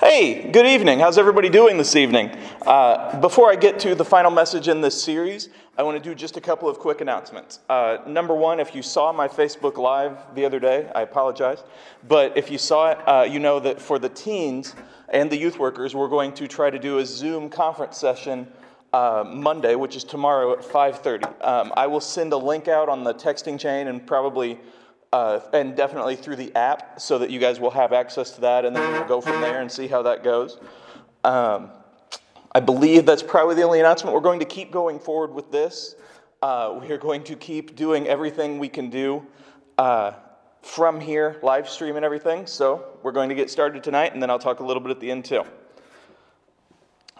Hey, good evening. How's everybody doing this evening? Uh, before I get to the final message in this series, I want to do just a couple of quick announcements. Uh, number one, if you saw my Facebook Live the other day, I apologize. But if you saw it, uh, you know that for the teens and the youth workers, we're going to try to do a Zoom conference session uh, Monday, which is tomorrow at 5:30. Um, I will send a link out on the texting chain and probably uh, and definitely through the app so that you guys will have access to that and then we'll go from there and see how that goes. Um, I believe that's probably the only announcement. We're going to keep going forward with this. Uh, we are going to keep doing everything we can do uh, from here, live stream and everything. So we're going to get started tonight, and then I'll talk a little bit at the end too.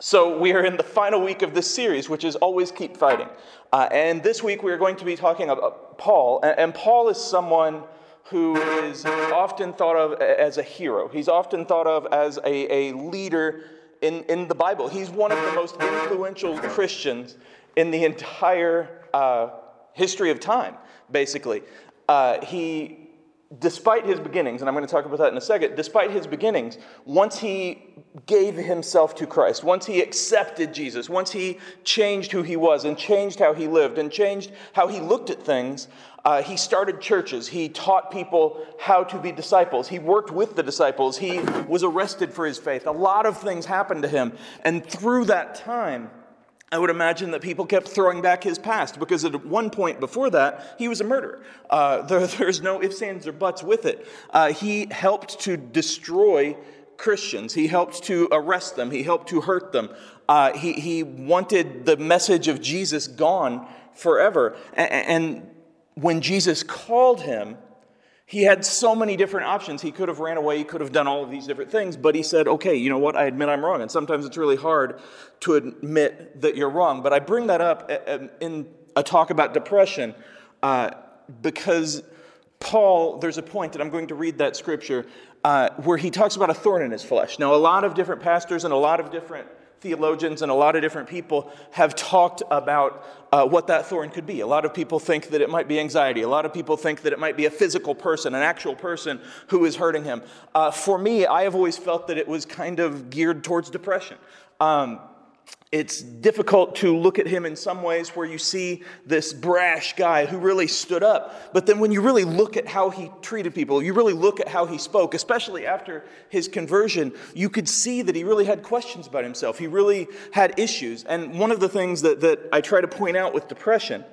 So, we are in the final week of this series, which is Always Keep Fighting. Uh, and this week we are going to be talking about Paul. And, Paul is someone who is often thought of as a hero, he's often thought of as a, a leader in, in the Bible. He's one of the most influential Christians in the entire uh, history of time, basically. Uh, he despite his beginnings, and I'm going to talk about that in a second, despite his beginnings, once he gave himself to Christ, once he accepted Jesus, once he changed who he was and changed how he lived and changed how he looked at things, uh, he started churches. He taught people how to be disciples. He worked with the disciples. He was arrested for his faith. A lot of things happened to him. And through that time, I would imagine that people kept throwing back his past because at one point before that, he was a murderer. Uh, there, there's no ifs, ands, or buts with it. Uh, he helped to destroy Christians, he helped to arrest them, he helped to hurt them. Uh, he, he wanted the message of Jesus gone forever. And, and when Jesus called him, he had so many different options. He could have ran away, he could have done all of these different things, but he said, okay, you know what? I admit I'm wrong. And sometimes it's really hard to admit that you're wrong. But I bring that up uh, um, in a talk about depression uh, because Paul, there's a point that I'm going to read that scripture, uh, where he talks about a thorn in his flesh. Now, a lot of different pastors and a lot of different theologians and a lot of different people have talked about uh, what that thorn could be. A lot of people think that it might be anxiety. A lot of people think that it might be a physical person, an actual person who is hurting him. Uh, for me, I have always felt that it was kind of geared towards depression. Um, it's difficult to look at him in some ways where you see this brash guy who really stood up. But then when you really look at how he treated people, you really look at how he spoke, especially after his conversion, you could see that he really had questions about himself. He really had issues. And one of the things that, that I try to point out with depression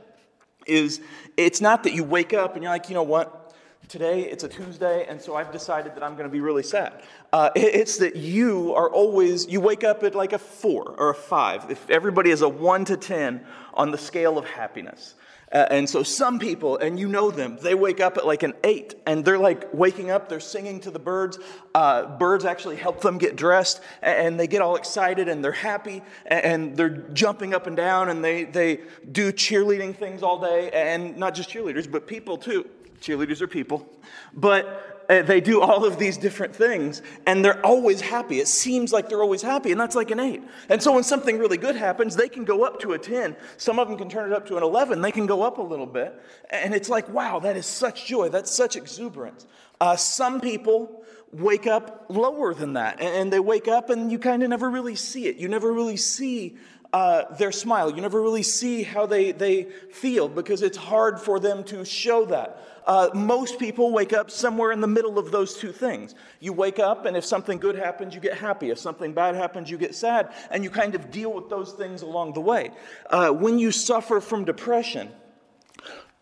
is it's not that you wake up and you're like, you know what? Today, it's a Tuesday, and so I've decided that I'm going to be really sad. Uh, it's that you are always, you wake up at like a four or a five. If everybody is a one to 10 on the scale of happiness. Uh, and so some people, and you know them, they wake up at like an eight, and they're like waking up, they're singing to the birds. Uh, birds actually help them get dressed, and they get all excited and they're happy, and they're jumping up and down, and they, they do cheerleading things all day, and not just cheerleaders, but people too. Cheerleaders are people. But they do all of these different things, and they're always happy. It seems like they're always happy, and that's like an eight. And so when something really good happens, they can go up to a 10. Some of them can turn it up to an 11. They can go up a little bit. And it's like, wow, that is such joy. That's such exuberance. Uh, some people wake up lower than that, and they wake up and you kind of never really see it. You never really see uh, their smile. You never really see how they, they feel because it's hard for them to show that. Uh, most people wake up somewhere in the middle of those two things. You wake up, and if something good happens, you get happy. If something bad happens, you get sad, and you kind of deal with those things along the way. Uh, when you suffer from depression,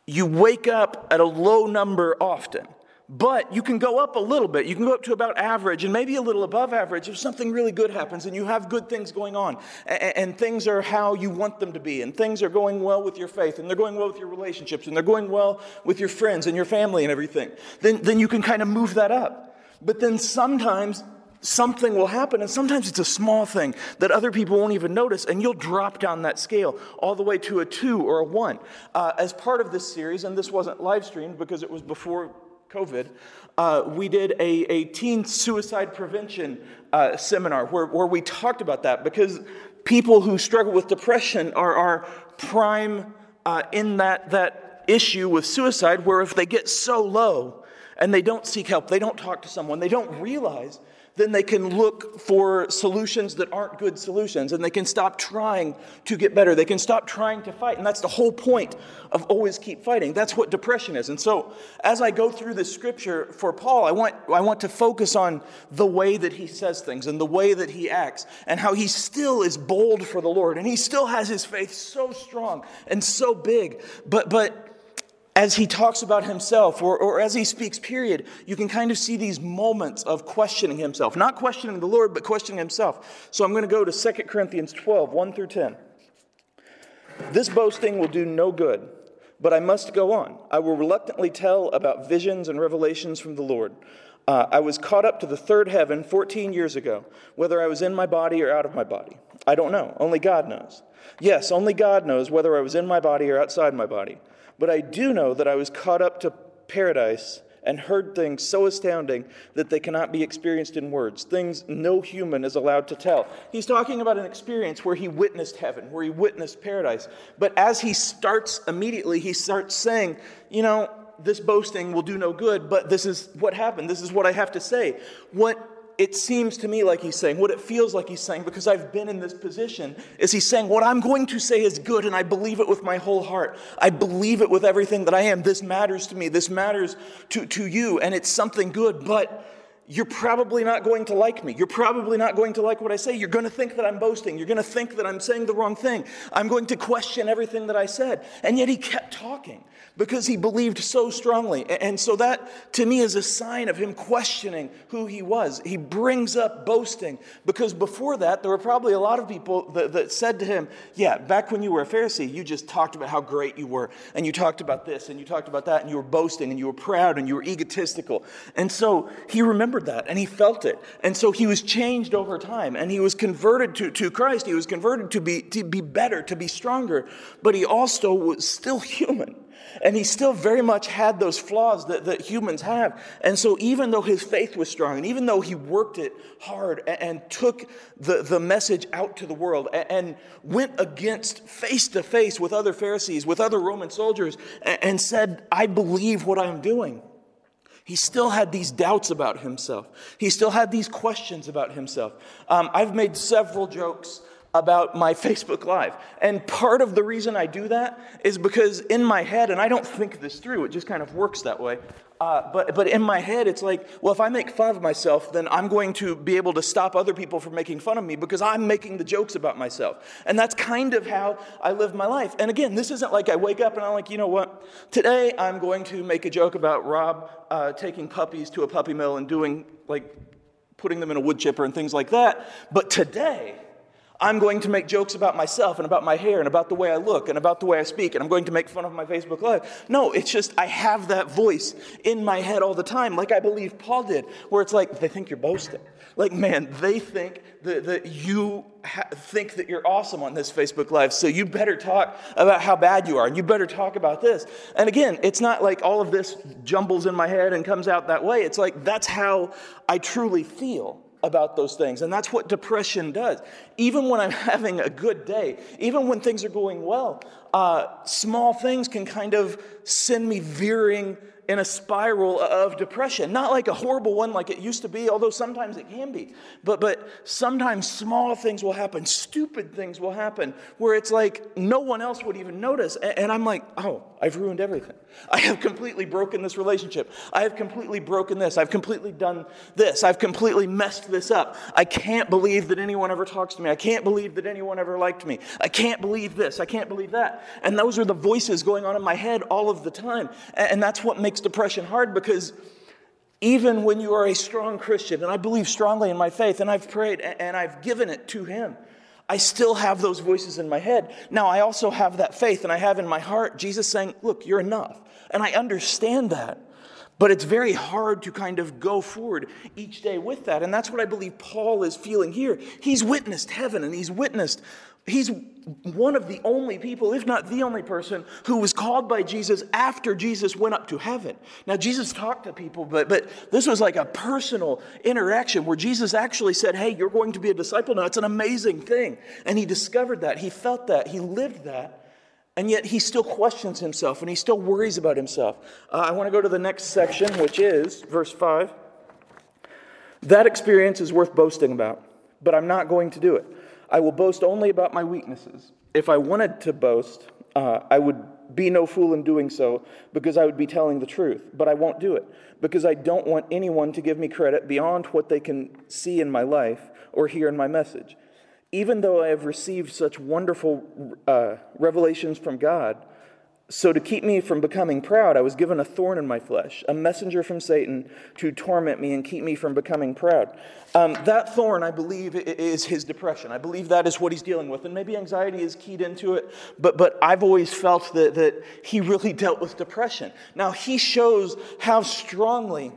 you wake up at a low number often. But you can go up a little bit. You can go up to about average and maybe a little above average if something really good happens and you have good things going on and, and, things are how you want them to be and things are going well with your faith and they're going well with your relationships and they're going well with your friends and your family and everything. Then, then you can kind of move that up. But then sometimes something will happen, and sometimes it's a small thing that other people won't even notice, and you'll drop down that scale all the way to a two or a one. Uh, as part of this series, and this wasn't live streamed because it was before COVID, uh, we did a, a teen suicide prevention uh, seminar where, where we talked about that because people who struggle with depression are, are prime uh, in that, that issue with suicide, where if they get so low and they don't seek help, they don't talk to someone, they don't realize then they can look for solutions that aren't good solutions and they can stop trying to get better. They can stop trying to fight. And that's the whole point of always keep fighting. That's what depression is. And so, as I go through this scripture for Paul, I want, I want to focus on the way that he says things and the way that he acts and how he still is bold for the Lord and he still has his faith so strong and so big. But, but, as he talks about himself or, or as he speaks, period, you can kind of see these moments of questioning himself. Not questioning the Lord, but questioning himself. So I'm going to go to 2 Corinthians 12, 1 through 10. This boasting will do no good, but I must go on. I will reluctantly tell about visions and revelations from the Lord. Uh, I was caught up to the third heaven 14 years ago, whether I was in my body or out of my body. I don't know. Only God knows. Yes, only God knows whether I was in my body or outside my body. But I do know that I was caught up to paradise and heard things so astounding that they cannot be experienced in words, things no human is allowed to tell. He's talking about an experience where he witnessed heaven, where he witnessed paradise. But as he starts immediately, he starts saying, You know, this boasting will do no good, but this is what happened. This is what I have to say. What it seems to me like he's saying, what it feels like he's saying, because I've been in this position, is he's saying, What I'm going to say is good, and I believe it with my whole heart. I believe it with everything that I am. This matters to me. This matters to, to you, and it's something good, but you're probably not going to like me. You're probably not going to like what I say. You're going to think that I'm boasting. You're going to think that I'm saying the wrong thing. I'm going to question everything that I said. And yet he kept talking because he believed so strongly. And so that to me is a sign of him questioning who he was. He brings up boasting because before that, there were probably a lot of people that, that said to him, Yeah, back when you were a Pharisee, you just talked about how great you were. And you talked about this and you talked about that and you were boasting and you were proud and you were egotistical. And so he remembered that and he felt it. And so he was changed over time and he was converted to, to Christ. He was converted to be, to be better, to be stronger. But he also was still human. And he still very much had those flaws that, that humans have. And so, even though his faith was strong, and even though he worked it hard and, and took the, the message out to the world and, and went against face to face with other Pharisees, with other Roman soldiers, and, and said, I believe what I'm doing. He still had these doubts about himself. He still had these questions about himself. Um, I've made several jokes about my Facebook Live. And part of the reason I do that is because in my head, and I don't think this through, it just kind of works that way. Uh, but, but in my head, it's like, well, if I make fun of myself, then I'm going to be able to stop other people from making fun of me because I'm making the jokes about myself. And that's kind of how I live my life. And again, this isn't like I wake up and I'm like, you know what? Today I'm going to make a joke about Rob uh, taking puppies to a puppy mill and doing, like, putting them in a wood chipper and things like that. But today, I'm going to make jokes about myself and about my hair and about the way I look and about the way I speak, and I'm going to make fun of my Facebook Live. No, it's just I have that voice in my head all the time, like I believe Paul did, where it's like they think you're boasting. Like, man, they think that, that you ha- think that you're awesome on this Facebook Live, so you better talk about how bad you are, and you better talk about this. And again, it's not like all of this jumbles in my head and comes out that way. It's like that's how I truly feel about those things. And that's what depression does. Even when I'm having a good day, even when things are going well, uh, small things can kind of send me veering in a spiral of depression. Not like a horrible one like it used to be, although sometimes it can be. But, but sometimes small things will happen, stupid things will happen, where it's like no one else would even notice. And, and I'm like, oh, I've ruined everything. I have completely broken this relationship. I have completely broken this. I've completely done this. I've completely messed this up. I can't believe that anyone ever talks to me. I can't believe that anyone ever liked me. I can't believe this. I can't believe that. And those are the voices going on in my head all of the time. And that's what makes depression hard because even when you are a strong Christian, and I believe strongly in my faith, and I've prayed and I've given it to Him, I still have those voices in my head. Now, I also have that faith, and I have in my heart Jesus saying, Look, you're enough. And I understand that. But it's very hard to kind of go forward each day with that. And that's what I believe Paul is feeling here. He's witnessed heaven and he's witnessed He's one of the only people, if not the only person, who was called by Jesus after Jesus went up to heaven. Now, Jesus talked to people, but, but this was like a personal interaction where Jesus actually said, Hey, you're going to be a disciple now. It's an amazing thing. And he discovered that, he felt that, he lived that. And yet he still questions himself and he still worries about himself. Uh, I want to go to the next section, which is verse 5. That experience is worth boasting about, but I'm not going to do it. I will boast only about my weaknesses. If I wanted to boast, uh, I would be no fool in doing so because I would be telling the truth. But I won't do it because I don't want anyone to give me credit beyond what they can see in my life or hear in my message. Even though I have received such wonderful uh, revelations from God, so, to keep me from becoming proud, I was given a thorn in my flesh, a messenger from Satan to torment me and keep me from becoming proud. Um, that thorn, I believe, is his depression. I believe that is what he's dealing with. And maybe anxiety is keyed into it, but, but I've always felt that, that he really dealt with depression. Now, he shows how strongly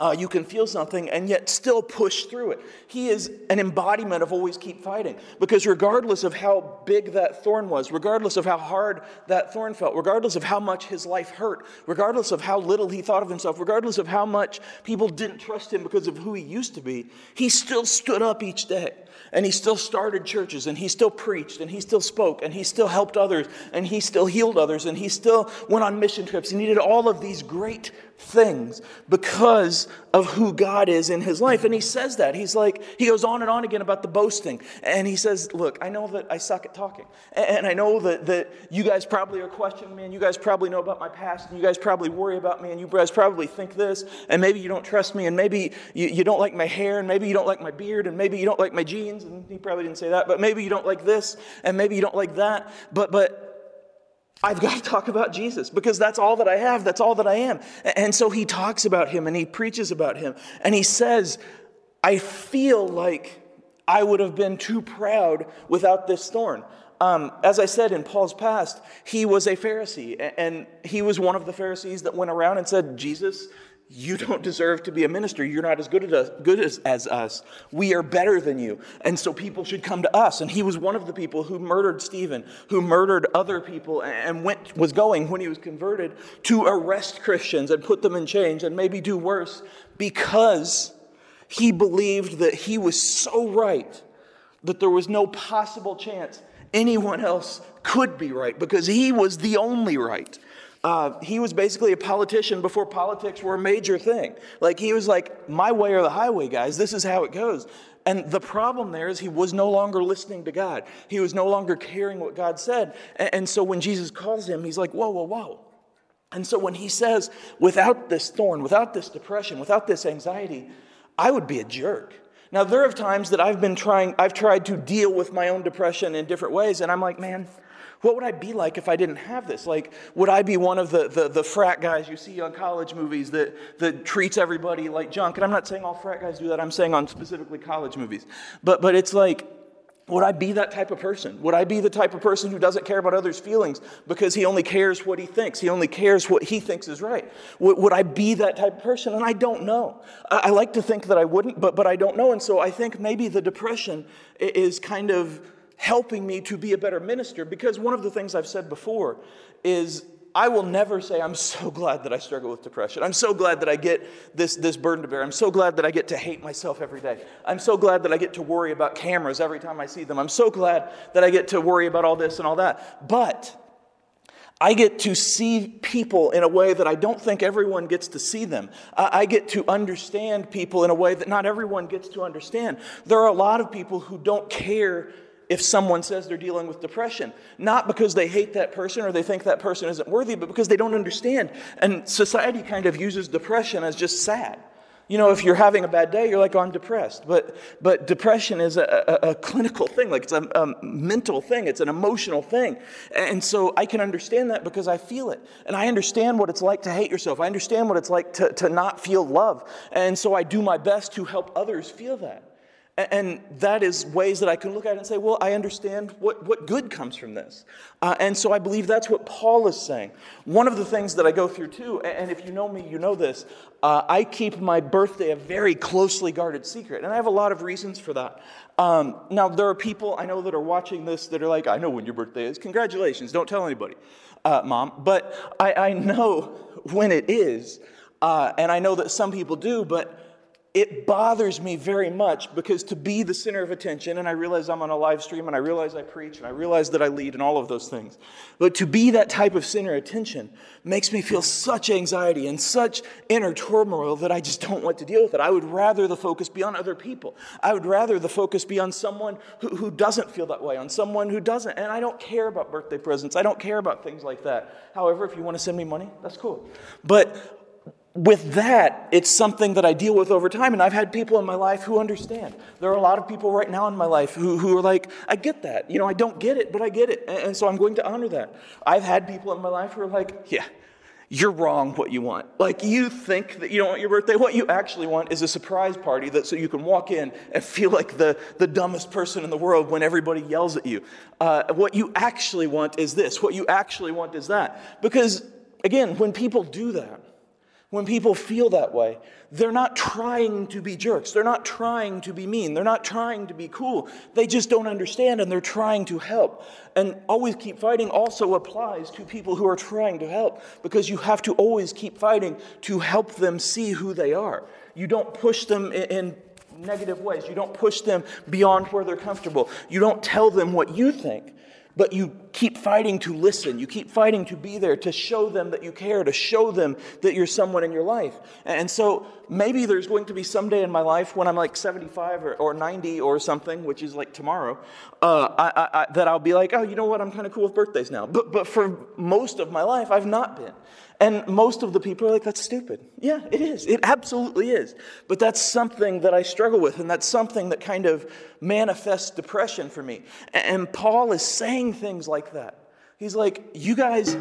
uh, you can feel something and yet still push through it. He is an embodiment of always keep fighting. Because regardless of how big that thorn was, regardless of how hard that thorn felt, regardless of how much his life hurt, regardless of how little he thought of himself, regardless of how much people didn't trust him because of who he used to be, he still stood up each day. And he still started churches, and he still preached, and he still spoke, and he still helped others, and he still healed others, and he still went on mission trips. and He did all of these great things because of who God is in his life. And he says that. He's like, he goes on and on again about the boasting. And he says, Look, I know that I suck at talking. And I know that, that you guys probably are questioning me, and you guys probably know about my past, and you guys probably worry about me, and you guys probably think this, and maybe you don't trust me, and maybe you, you don't like my hair, and maybe you don't like my beard, and maybe you don't like my jeans. And he probably didn't say that, but maybe you don't like this, and maybe you don't like that. But, but, I've got to talk about Jesus because that's all that I have. That's all that I am. And so he talks about him and he preaches about him. And he says, I feel like I would have been too proud without this thorn. Um, as I said in Paul's past, he was a Pharisee, and he was one of the Pharisees that went around and said, Jesus, you don't deserve to be a minister. You're not as good, as us, good as, as us. We are better than you. And so people should come to us. And he was one of the people who murdered Stephen, who murdered other people, and went, was going, when he was converted, to arrest Christians and put them in chains and maybe do worse because he believed that he was so right that there was no possible chance anyone else could be right because he was the only right. Uh, he was basically a politician before politics were a major thing. Like, he was like, my way or the highway, guys. This is how it goes. And the problem there is he was no longer listening to God. He was no longer caring what God said. And, and so when Jesus calls him, he's like, whoa, whoa, whoa. And so when he says, without this thorn, without this depression, without this anxiety, I would be a jerk. Now, there are times that I've been trying, I've tried to deal with my own depression in different ways, and I'm like, man, what would I be like if I didn't have this? Like, would I be one of the, the, the, frat guys you see on college movies that, that treats everybody like junk? And I'm not saying all frat guys do that, I'm saying on specifically college movies. But, but it's like, would I be that type of person? Would I be the type of person who doesn't care about others' feelings because he only cares what he thinks? He only cares what he thinks is right. Would, would I be that type of person? And I don't know. I, I like to think that I wouldn't, but, but I don't know. And so I think maybe the depression is kind of helping me to be a better minister because one of the things I've said before is I will never say, I'm so glad that I struggle with depression. I'm so glad that I get this, this burden to bear. I'm so glad that I get to hate myself every day. I'm so glad that I get to worry about cameras every time I see them. I'm so glad that I get to worry about all this and all that. But I get to see people in a way that I don't think everyone gets to see them. I get to understand people in a way that not everyone gets to understand. There are a lot of people who don't care if someone says they're dealing with depression. Not because they hate that person or they think that person isn't worthy, but because they don't understand. And society kind of uses depression as just sad. You know, if you're having a bad day, you're like, oh, I'm depressed. But, but depression is a, a, a clinical thing, like it's a, a, mental thing, it's an emotional thing. And so I can understand that because I feel it. And I understand what it's like to hate yourself. I understand what it's like to, to not feel love. And so I do my best to help others feel that. And that is ways that I can look at it and say, well, I understand what, what good comes from this. Uh, and so I believe that's what Paul is saying. One of the things that I go through too, and if you know me, you know this, uh, I keep my birthday a very closely guarded secret. And I have a lot of reasons for that. Um, now, there are people I know that are watching this that are like, I know when your birthday is. Congratulations. Don't tell anybody, uh, mom. But I, I, know when it is. Uh, and I know that some people do, but it bothers me very much because to be the center of attention, and I realize I'm on a live stream, and I realize I preach, and I realize that I lead, and all of those things, but to be that type of center of attention makes me feel such anxiety and such inner turmoil that I just don't want to deal with it. I would rather the focus be on other people. I would rather the focus be on someone who, who doesn't feel that way, on someone who doesn't. And I don't care about birthday presents, I don't care about things like that. However, if you want to send me money, that's cool. But with that, it's something that I deal with over time. And I've had people in my life who understand. There are a lot of people right now in my life who, who are like, I get that. You know, I don't get it, but I get it. And, and so I'm going to honor that. I've had people in my life who are like, yeah, you're wrong what you want. Like you think that you don't want your birthday. What you actually want is a surprise party that so you can walk in and feel like the, the dumbest person in the world when everybody yells at you. Uh, what you actually want is this. What you actually want is that. Because again, when people do that, when people feel that way, they're not trying to be jerks. They're not trying to be mean. They're not trying to be cool. They just don't understand and they're trying to help. And always keep fighting also applies to people who are trying to help because you have to always keep fighting to help them see who they are. You don't push them in, negative ways. You don't push them beyond where they're comfortable. You don't tell them what you think but you keep fighting to listen. You keep fighting to be there, to show them that you care, to show them that you're someone in your life. And so maybe there's going to be someday in my life when I'm like 75 or, or 90 or something, which is like tomorrow, uh, I, I, I, that I'll be like, oh, you know what? I'm kind of cool with birthdays now. But, but for most of my life, I've not been. And most of the people are like, that's stupid. Yeah, it is. It absolutely is. But that's something that I struggle with, and that's something that kind of manifests depression for me. And Paul is saying things like that. He's like, you guys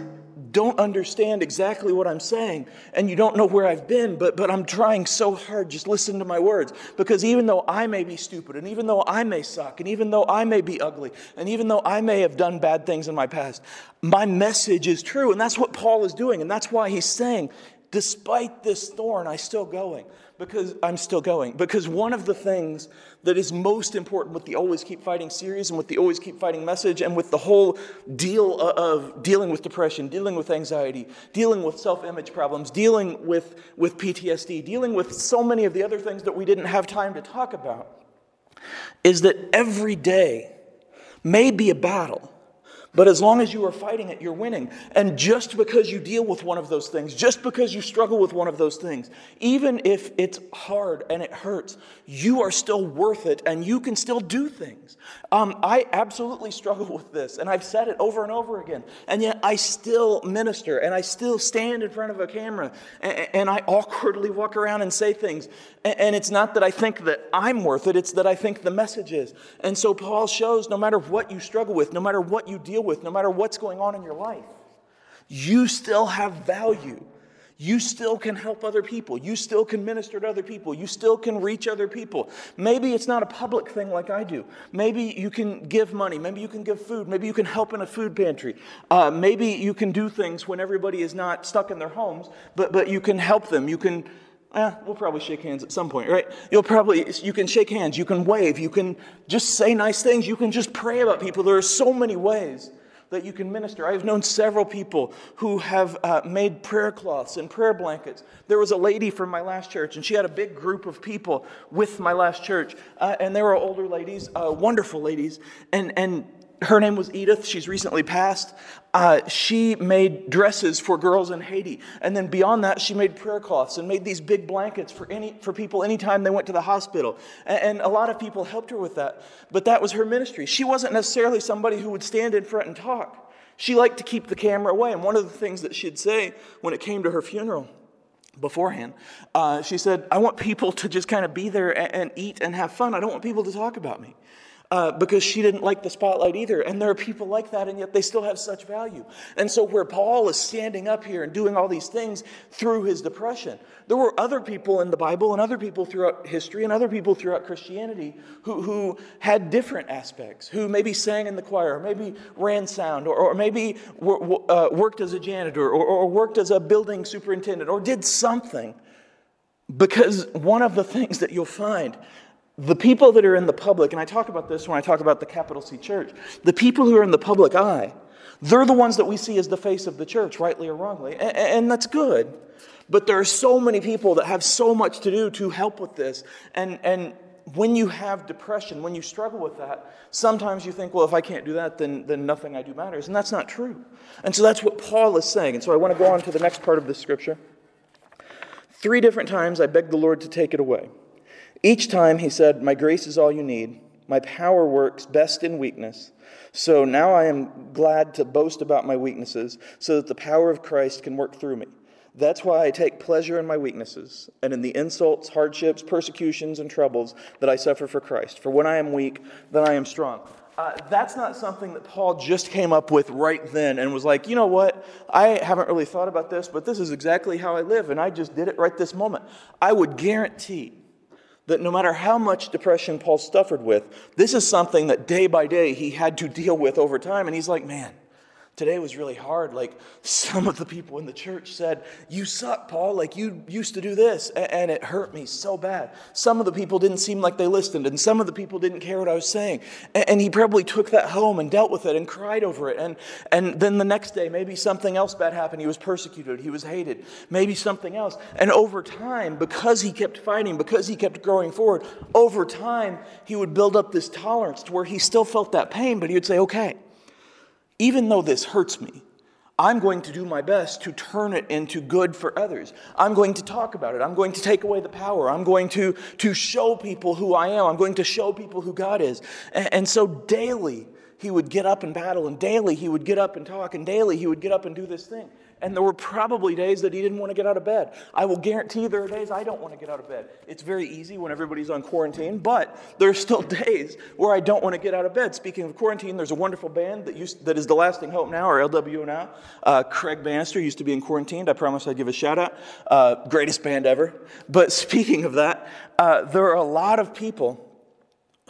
don't understand exactly what I'm saying, and you don't know where I've been, but, but I'm trying so hard. Just listen to my words. Because even though I may be stupid, and even though I may suck, and even though I may be ugly, and even though I may have done bad things in my past, my message is true. And that's what Paul is doing. And that's why he's saying, despite this thorn, I'm still going because I'm still going. Because one of the things that is most important with the Always Keep Fighting series and with the Always Keep Fighting message and with the whole deal of dealing with depression, dealing with anxiety, dealing with self image problems, dealing with, with PTSD, dealing with so many of the other things that we didn't have time to talk about, is that every day may be a battle but as long as you are fighting it, you're winning. And just because you deal with one of those things, just because you struggle with one of those things, even if it's hard and it hurts, you are still worth it and you can still do things. Um, I absolutely struggle with this, and I've said it over and over again. And yet I still minister and I still stand in front of a camera and, and I awkwardly walk around and say things. And, and it's not that I think that I'm worth it, it's that I think the message is. And so Paul shows no matter what you struggle with, no matter what you deal with, with, no matter what's going on in your life, you still have value. You still can help other people. You still can minister to other people. You still can reach other people. Maybe it's not a public thing like I do. Maybe you can give money. Maybe you can give food. Maybe you can help in a food pantry. Uh, maybe you can do things when everybody is not stuck in their homes, but, but you can help them. You can Eh, we'll probably shake hands at some point, right? You'll probably, you can shake hands, you can wave, you can just say nice things, you can just pray about people. There are so many ways that you can minister. I've known several people who have uh, made prayer cloths and prayer blankets. There was a lady from my last church, and she had a big group of people with my last church. Uh, and there were older ladies, uh, wonderful ladies, and, and her name was Edith. She's recently passed. Uh, she made dresses for girls in Haiti. And then beyond that, she made prayer cloths and made these big blankets for, any, for people anytime they went to the hospital. And, and a lot of people helped her with that. But that was her ministry. She wasn't necessarily somebody who would stand in front and talk. She liked to keep the camera away. And one of the things that she'd say when it came to her funeral beforehand, uh, she said, I want people to just kind of be there and, and eat and have fun. I don't want people to talk about me uh, because she didn't like the spotlight either. And there are people like that, and yet they still have such value. And so, where Paul is standing up here and doing all these things through his depression, there were other people in the Bible and other people throughout history and other people throughout Christianity who, who had different aspects, who maybe sang in the choir, or maybe ran sound, or, or maybe uh, worked as a janitor, or, or worked as a building superintendent, or did something. Because one of the things that you'll find the people that are in the public, and I talk about this when I talk about the capital C church, the people who are in the public eye, they're the ones that we see as the face of the church, rightly or wrongly. And, and that's good. But there are so many people that have so much to do to help with this. And, and when you have depression, when you struggle with that, sometimes you think, well, if I can't do that, then, then nothing I do matters. And that's not true. And so that's what Paul is saying. And so I want to go on to the next part of this scripture. Three different times I begged the Lord to take it away. Each time he said, My grace is all you need. My power works best in weakness. So now I am glad to boast about my weaknesses so that the power of Christ can work through me. That's why I take pleasure in my weaknesses and in the insults, hardships, persecutions, and troubles that I suffer for Christ. For when I am weak, then I am strong. Uh, that's not something that Paul just came up with right then and was like, you know what? I haven't really thought about this, but this is exactly how I live, and I just did it right this moment. I would guarantee that no matter how much depression Paul suffered with, this is something that day by day he had to deal with over time. And he's like, man, Today was really hard. Like some of the people in the church said, You suck, Paul. Like you used to do this. And it hurt me so bad. Some of the people didn't seem like they listened, and some of the people didn't care what I was saying. And he probably took that home and dealt with it and cried over it. And, and then the next day, maybe something else bad happened. He was persecuted, he was hated, maybe something else. And over time, because he kept fighting, because he kept growing forward, over time, he would build up this tolerance to where he still felt that pain, but he would say, Okay even though this hurts me, I'm going to do my best to turn it into good for others. I'm going to talk about it. I'm going to take away the power. I'm going to, to show people who I am. I'm going to show people who God is. And, and so daily, he would get up and battle, and daily, he would get up and talk, and daily, he would get up and do this thing. And there were probably days that he didn't want to get out of bed. I will guarantee there are days I don't want to get out of bed. It's very easy when everybody's on quarantine, but there's still days where I don't want to get out of bed. Speaking of quarantine, there's a wonderful band that, used, that is The Lasting Hope now, or LW now. Uh, Craig Bannister used to be in quarantine. I promise I'd give a shout out. Uh, greatest band ever. But speaking of that, uh, there are a lot of people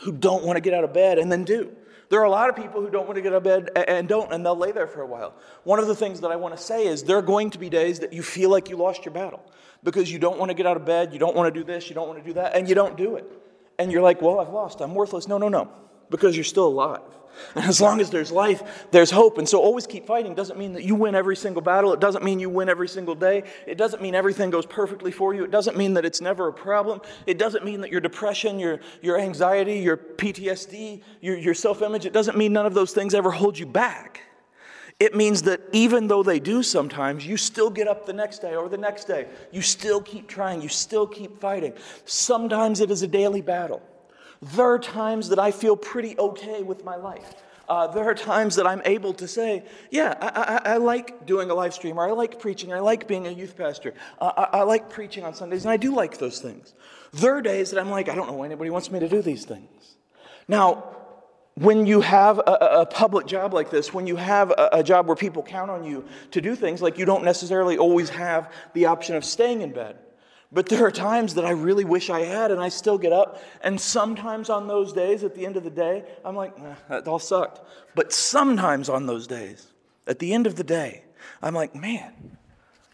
who don't want to get out of bed and then do. There are a lot of people who don't want to get out of bed and don't, and they'll lay there for a while. One of the things that I want to say is there are going to be days that you feel like you lost your battle because you don't want to get out of bed, you don't want to do this, you don't want to do that, and you don't do it. And you're like, well, I've lost, I'm worthless. No, no, no, because you're still alive. And as long as there's life, there's hope. And so always keep fighting doesn't mean that you win every single battle. It doesn't mean you win every single day. It doesn't mean everything goes perfectly for you. It doesn't mean that it's never a problem. It doesn't mean that your depression, your, your anxiety, your PTSD, your, your self image, it doesn't mean none of those things ever hold you back. It means that even though they do sometimes, you still get up the next day or the next day. You still keep trying. You still keep fighting. Sometimes it is a daily battle. There are times that I feel pretty okay with my life. Uh, there are times that I'm able to say, yeah, I, I, I, like doing a live stream, or I like preaching, or I like being a youth pastor. Uh, I, I, like preaching on Sundays, and I do like those things. There are days that I'm like, I don't know why anybody wants me to do these things. Now, when you have a, a public job like this, when you have a, a job where people count on you to do things, like you don't necessarily always have the option of staying in bed. But there are times that I really wish I had, and I still get up. And sometimes on those days, at the end of the day, I'm like, that all sucked. But sometimes on those days, at the end of the day, I'm like, man,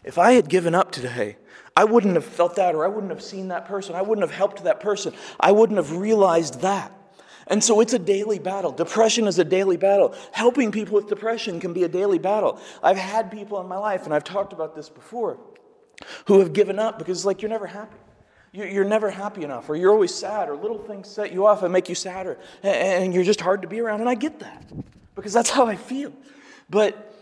if I had given up today, I wouldn't have felt that, or I wouldn't have seen that person. I wouldn't have helped that person. I wouldn't have realized that. And so it's a daily battle. Depression is a daily battle. Helping people with depression can be a daily battle. I've had people in my life, and I've talked about this before who have given up because it's like you're never happy. You're never happy enough, or you're always sad, or little things set you off and make you sadder, and you're just hard to be around. And I get that because that's how I feel. But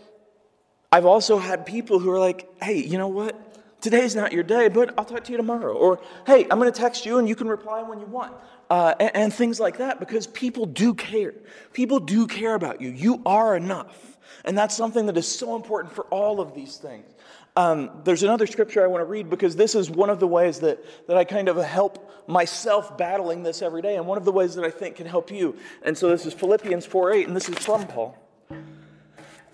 I've also had people who are like, hey, you know what? Today's not your day, but I'll talk to you tomorrow. Or, hey, I'm going to text you and you can reply when you want. Uh, and, and things like that because people do care. People do care about you. You are enough. And that's something that is so important for all of these things. Um, there's another scripture I want to read because this is one of the ways that, that I kind of help myself battling this every day, and one of the ways that I think can help you. And so this is Philippians 4 8, and this is from Paul.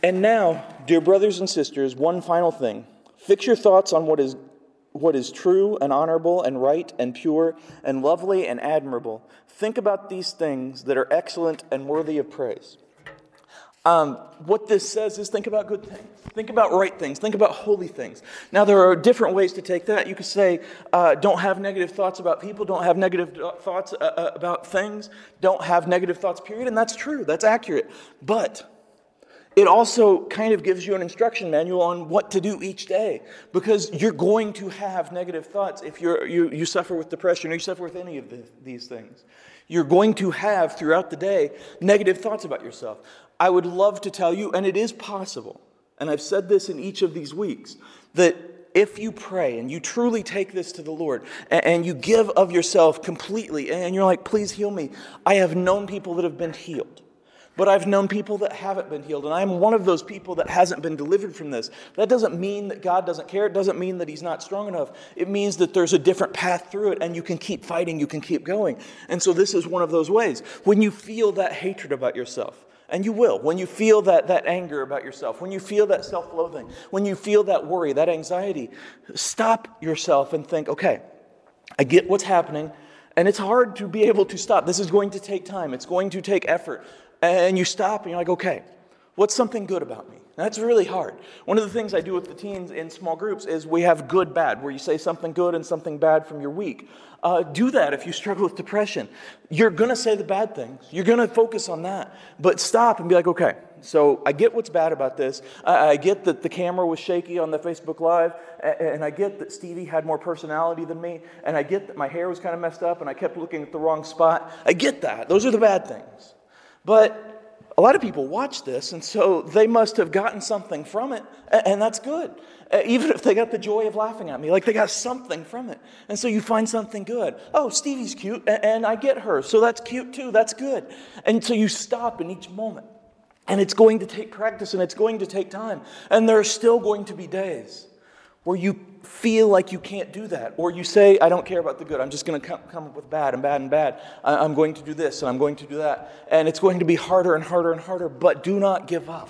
And now, dear brothers and sisters, one final thing. Fix your thoughts on what is, what is true and honorable and right and pure and lovely and admirable. Think about these things that are excellent and worthy of praise. Um, what this says is think about good things. Think about right things. Think about holy things. Now, there are different ways to take that. You could say, uh, don't have negative thoughts about people, don't have negative thoughts uh, uh, about things, don't have negative thoughts, period. And that's true, that's accurate. But it also kind of gives you an instruction manual on what to do each day because you're going to have negative thoughts if you're, you, you suffer with depression or you suffer with any of the, these things. You're going to have throughout the day negative thoughts about yourself. I would love to tell you, and it is possible, and I've said this in each of these weeks, that if you pray and you truly take this to the Lord and you give of yourself completely and you're like, please heal me, I have known people that have been healed. But I've known people that haven't been healed, and I'm one of those people that hasn't been delivered from this. That doesn't mean that God doesn't care. It doesn't mean that He's not strong enough. It means that there's a different path through it, and you can keep fighting, you can keep going. And so, this is one of those ways. When you feel that hatred about yourself, and you will, when you feel that, that anger about yourself, when you feel that self loathing, when you feel that worry, that anxiety, stop yourself and think, okay, I get what's happening. And it's hard to be able to stop. This is going to take time. It's going to take effort and you stop and you're like, okay, what's something good about me? That's really hard. One of the things I do with the teens in small groups is we have good bad, where you say something good and something bad from your week. Uh, do that if you struggle with depression. You're going to say the bad things, you're going to focus on that. But stop and be like, okay, so I get what's bad about this. I, I get that the camera was shaky on the Facebook Live, and I get that Stevie had more personality than me, and I get that my hair was kind of messed up and I kept looking at the wrong spot. I get that. Those are the bad things. But a lot of people watch this, and so they must have gotten something from it, and that's good. Even if they got the joy of laughing at me, like they got something from it. And so you find something good. Oh, Stevie's cute, and I get her, so that's cute too, that's good. And so you stop in each moment. And it's going to take practice and it's going to take time. And there are still going to be days where you feel like you can't do that, or you say, I don't care about the good, I'm just going to come, come up with bad and bad and bad. I'm going to do this and I'm going to do that. And it's going to be harder and harder and harder, but do not give up.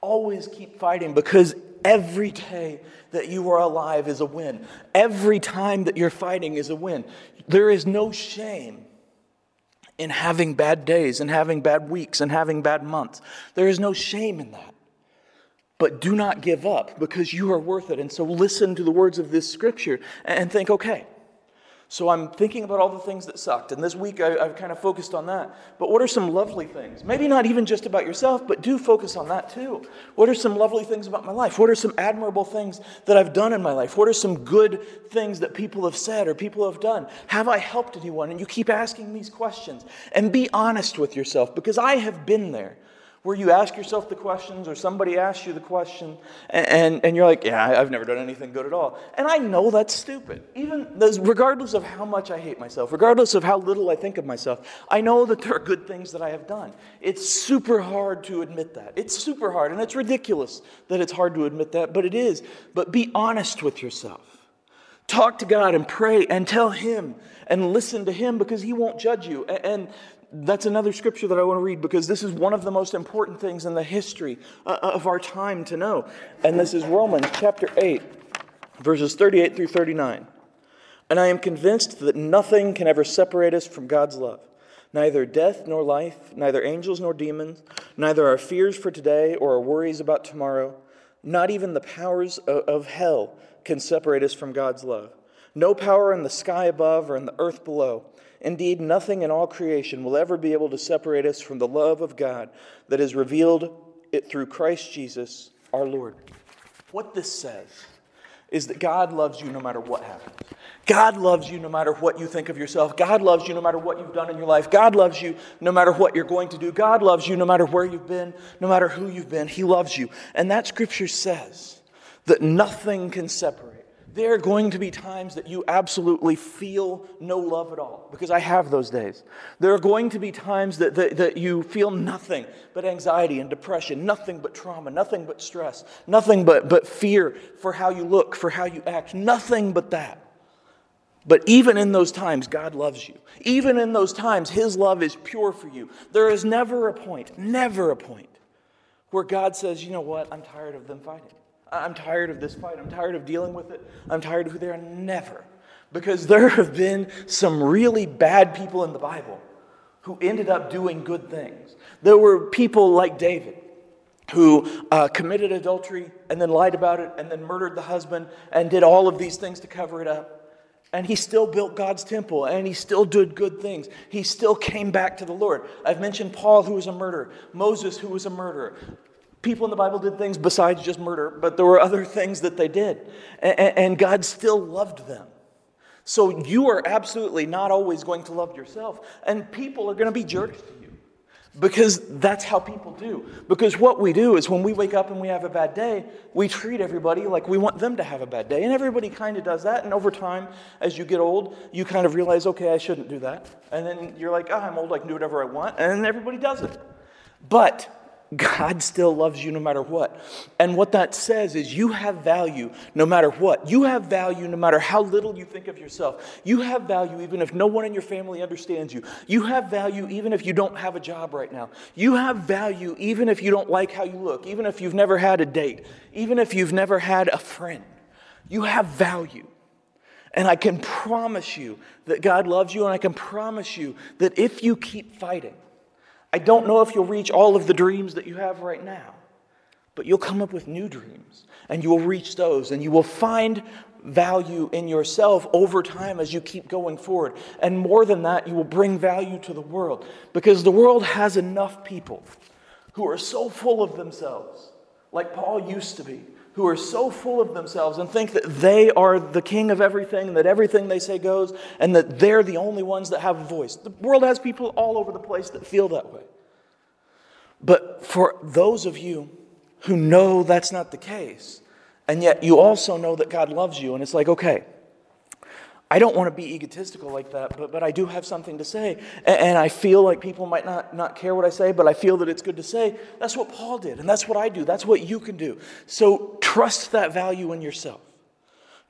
Always keep fighting because every day that you are alive is a win. Every time that you're fighting is a win. There is no shame in having bad days and having bad weeks and having bad months. There is no shame in that. But do not give up because you are worth it. And so listen to the words of this scripture and think, okay, so I'm thinking about all the things that sucked. And this week I, have kind of focused on that. But what are some lovely things? Maybe not even just about yourself, but do focus on that too. What are some lovely things about my life? What are some admirable things that I've done in my life? What are some good things that people have said or people have done? Have I helped anyone? And you keep asking these questions. And be honest with yourself because I have been there where you ask yourself the questions or somebody asks you the question and, and, and, you're like, yeah, I've never done anything good at all. And I know that's stupid. Even those, regardless of how much I hate myself, regardless of how little I think of myself, I know that there are good things that I have done. It's super hard to admit that. It's super hard. And it's ridiculous that it's hard to admit that, but it is. But be honest with yourself. Talk to God and pray and tell Him and listen to Him because He won't judge you. And that's another scripture that I want to read because this is one of the most important things in the history uh, of our time to know. And this is Romans chapter 8, verses 38 through 39. And I am convinced that nothing can ever separate us from God's love. Neither death nor life, neither angels nor demons, neither our fears for today or our worries about tomorrow, not even the powers of hell can separate us from God's love. No power in the sky above or in the earth below Indeed, nothing in all creation will ever be able to separate us from the love of God that is revealed it through Christ Jesus our Lord. What this says is that God loves you no matter what happens. God loves you no matter what you think of yourself. God loves you no matter what you've done in your life. God loves you no matter what you're going to do. God loves you no matter where you've been, no matter who you've been. He loves you. And that scripture says that nothing can separate there are going to be times that you absolutely feel no love at all, because I have those days. There are going to be times that, that, that, you feel nothing but anxiety and depression, nothing but trauma, nothing but stress, nothing but, but fear for how you look, for how you act, nothing but that. But even in those times, God loves you. Even in those times, His love is pure for you. There is never a point, never a point, where God says, you know what, I'm tired of them fighting. I'm tired of this fight. I'm tired of dealing with it. I'm tired of who they are. Never. Because there have been some really bad people in the Bible who ended up doing good things. There were people like David who uh, committed adultery and then lied about it and then murdered the husband and did all of these things to cover it up. And he still built God's temple and he still did good things. He still came back to the Lord. I've mentioned Paul, who was a murderer, Moses, who was a murderer, People in the Bible did things besides just murder, but there were other things that they did. And, and God still loved them. So you are absolutely not always going to love yourself. And people are going to be jerks to you because that's how people do. Because what we do is when we wake up and we have a bad day, we treat everybody like we want them to have a bad day. And everybody kind of does that. And over time, as you get old, you kind of realize, okay, I shouldn't do that. And then you're like, oh, I'm old, I can do whatever I want. And everybody does it. But God still loves you no matter what. And what that says is you have value no matter what. You have value no matter how little you think of yourself. You have value even if no one in your family understands you. You have value even if you don't have a job right now. You have value even if you don't like how you look, even if you've never had a date, even if you've never had a friend. You have value. And I can promise you that God loves you, and I can promise you that if you keep fighting, I don't know if you'll reach all of the dreams that you have right now, but you'll come up with new dreams and you will reach those and you will find value in yourself over time as you keep going forward. And more than that, you will bring value to the world because the world has enough people who are so full of themselves, like Paul used to be, who are so full of themselves and think that they are the king of everything, and that everything they say goes, and that they're the only ones that have a voice. The world has people all over the place that feel that way. But for those of you who know that's not the case, and yet you also know that God loves you, and it's like, okay, I don't want to be egotistical like that, but, but I do have something to say. And, and, I feel like people might not, not care what I say, but I feel that it's good to say. That's what Paul did, and that's what I do. That's what you can do. So trust that value in yourself.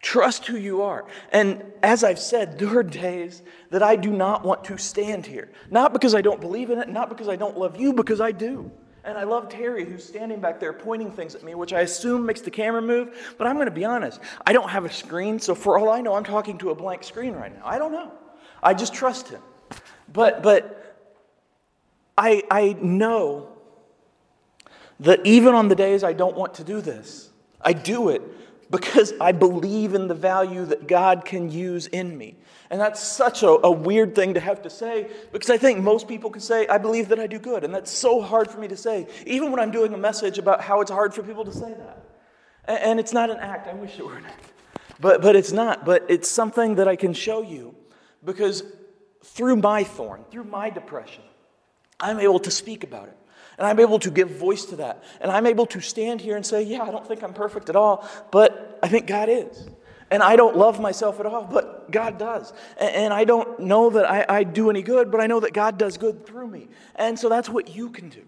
Trust who you are. And as I've said, there are days that I do not want to stand here. Not because I don't believe in it, not because I don't love you, because I do. And I love Terry, who's standing back there pointing things at me, which I assume makes the camera move. But I'm going to be honest. I don't have a screen, so for all I know, I'm talking to a blank screen right now. I don't know. I just trust him. But, but I, I know that even on the days I don't want to do this, I do it because I believe in the value that God can use in me. And that's such a, a, weird thing to have to say because I think most people can say, I believe that I do good. And that's so hard for me to say, even when I'm doing a message about how it's hard for people to say that. And, and it's not an act. I wish it were an act. But, but it's not. But it's something that I can show you because through my thorn, through my depression, I'm able to speak about it. And I'm able to give voice to that. And I'm able to stand here and say, yeah, I don't think I'm perfect at all, but I think God is. And I don't love myself at all, but God does. And I don't know that I, I, do any good, but I know that God does good through me. And so that's what you can do.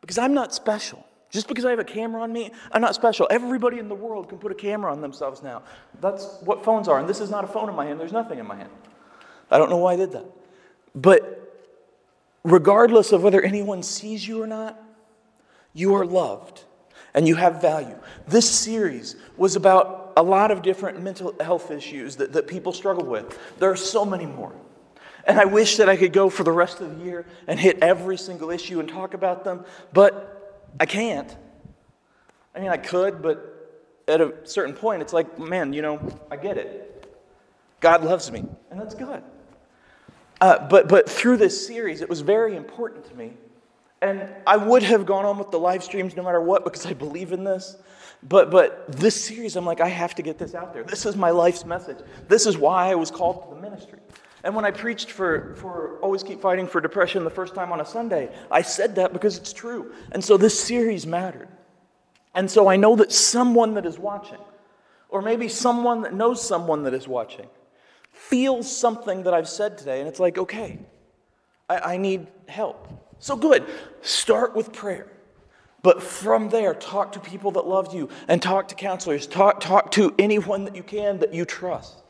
Because I'm not special. Just because I have a camera on me, I'm not special. Everybody in the world can put a camera on themselves now. That's what phones are. And this is not a phone in my hand, there's nothing in my hand. I don't know why I did that. But regardless of whether anyone sees you or not, you are loved and you have value. This series was about a lot of different mental health issues that, that people struggle with. There are so many more. And I wish that I could go for the rest of the year and hit every single issue and talk about them, but I can't. I mean, I could, but at a certain point, it's like, man, you know, I get it. God loves me, and that's good. Uh, but, but through this series, it was very important to me and I would have gone on with the live streams no matter what because I believe in this. But, but this series, I'm like, I have to get this out there. This is my life's message. This is why I was called to the ministry. And when I preached for, for Always Keep Fighting for Depression the first time on a Sunday, I said that because it's true. And so this series mattered. And so I know that someone that is watching, or maybe someone that knows someone that is watching, feels something that I've said today. And it's like, okay, I, I need help. So good. Start with prayer. But from there, talk to people that love you and talk to counselors. Talk, talk to anyone that you can that you trust.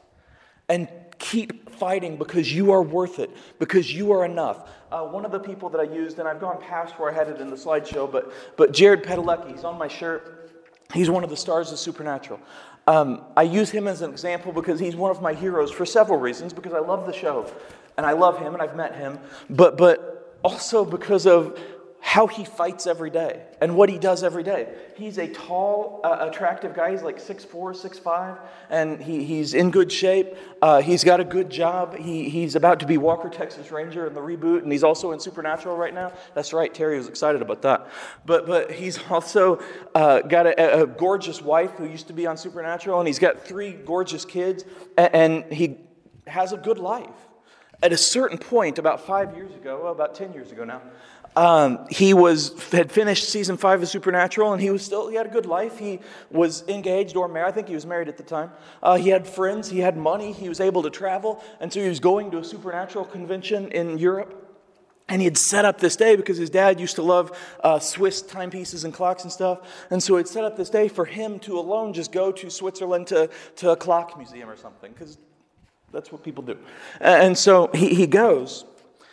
And keep fighting because you are worth it, because you are enough. Uh, one of the people that I used, and I've gone past where I had it in the slideshow, but, but Jared Padalecki, he's on my shirt. He's one of the stars of Supernatural. Um, I use him as an example because he's one of my heroes for several reasons, because I love the show and I love him and I've met him. But, but also because of how he fights every day and what he does every day. He's a tall, uh, attractive guy. He's like 6'4, 6'5, and he, he's in good shape. Uh, he's got a good job. He, he's about to be Walker, Texas Ranger in the reboot, and he's also in Supernatural right now. That's right, Terry was excited about that. But, but he's also uh, got a, a, gorgeous wife who used to be on Supernatural, and he's got three gorgeous kids, and, and he has a good life. At a certain point, about five years ago, well, about 10 years ago now, um, he was had finished season five of Supernatural, and he was still he had a good life. He was engaged or married. I think he was married at the time. Uh, he had friends. He had money. He was able to travel, and so he was going to a Supernatural convention in Europe. And he had set up this day because his dad used to love uh, Swiss timepieces and clocks and stuff. And so he'd set up this day for him to alone just go to Switzerland to, to a clock museum or something, because that's what people do. And so he, he goes,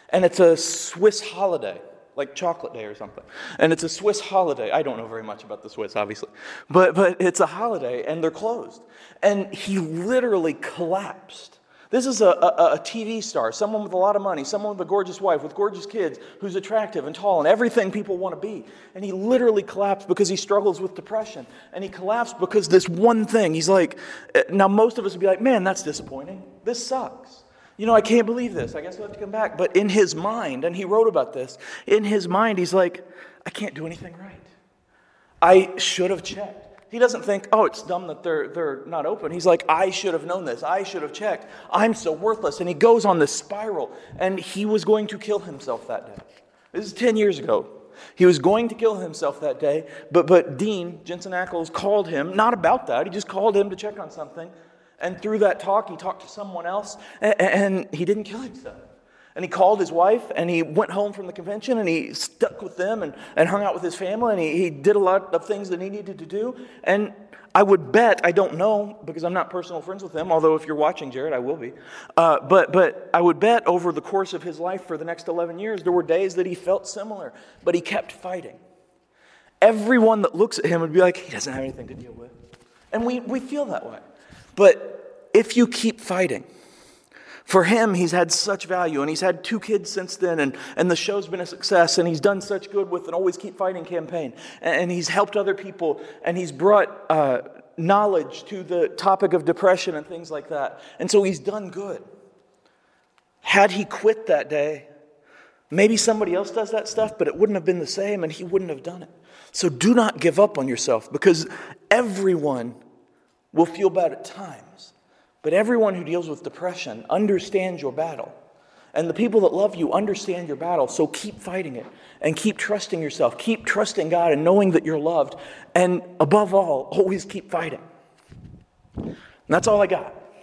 and it's a Swiss holiday like Chocolate Day or something. And it's a Swiss holiday. I don't know very much about the Swiss, obviously. But, but it's a holiday, and they're closed. And he literally collapsed. This is a, a, a, TV star, someone with a lot of money, someone with a gorgeous wife, with gorgeous kids, who's attractive and tall and everything people want to be. And he literally collapsed because he struggles with depression. And he collapsed because this one thing, he's like, eh, now most of us would be like, man, that's disappointing. This sucks you know, I can't believe this. I guess we'll have to come back. But in his mind, and he wrote about this, in his mind, he's like, I can't do anything right. I should have checked. He doesn't think, oh, it's dumb that they're, they're not open. He's like, I should have known this. I should have checked. I'm so worthless. And he goes on this spiral, and he was going to kill himself that day. This is 10 years ago. He was going to kill himself that day, but, but Dean, Jensen Ackles, called him, not about that. He just called him to check on something. And through that talk, he talked to someone else, and, he didn't kill himself. And he called his wife, and he went home from the convention, and he stuck with them and, and hung out with his family, and he, he did a lot of things that he needed to do. And I would bet, I don't know, because I'm not personal friends with him, although if you're watching, Jared, I will be. Uh, but, but I would bet over the course of his life for the next 11 years, there were days that he felt similar, but he kept fighting. Everyone that looks at him would be like, he doesn't have anything to deal with. And we, we feel that way. But if you keep fighting, for him, he's had such value, and he's had two kids since then, and, and the show's been a success, and he's done such good with an Always Keep Fighting campaign, and, and he's helped other people, and he's brought uh, knowledge to the topic of depression and things like that. And so he's done good. Had he quit that day, maybe somebody else does that stuff, but it wouldn't have been the same, and he wouldn't have done it. So do not give up on yourself, because everyone will feel bad at times. But everyone who deals with depression understands your battle. And the people that love you understand your battle. So keep fighting it and keep trusting yourself. Keep trusting God and knowing that you're loved. And above all, always keep fighting. And that's all I got.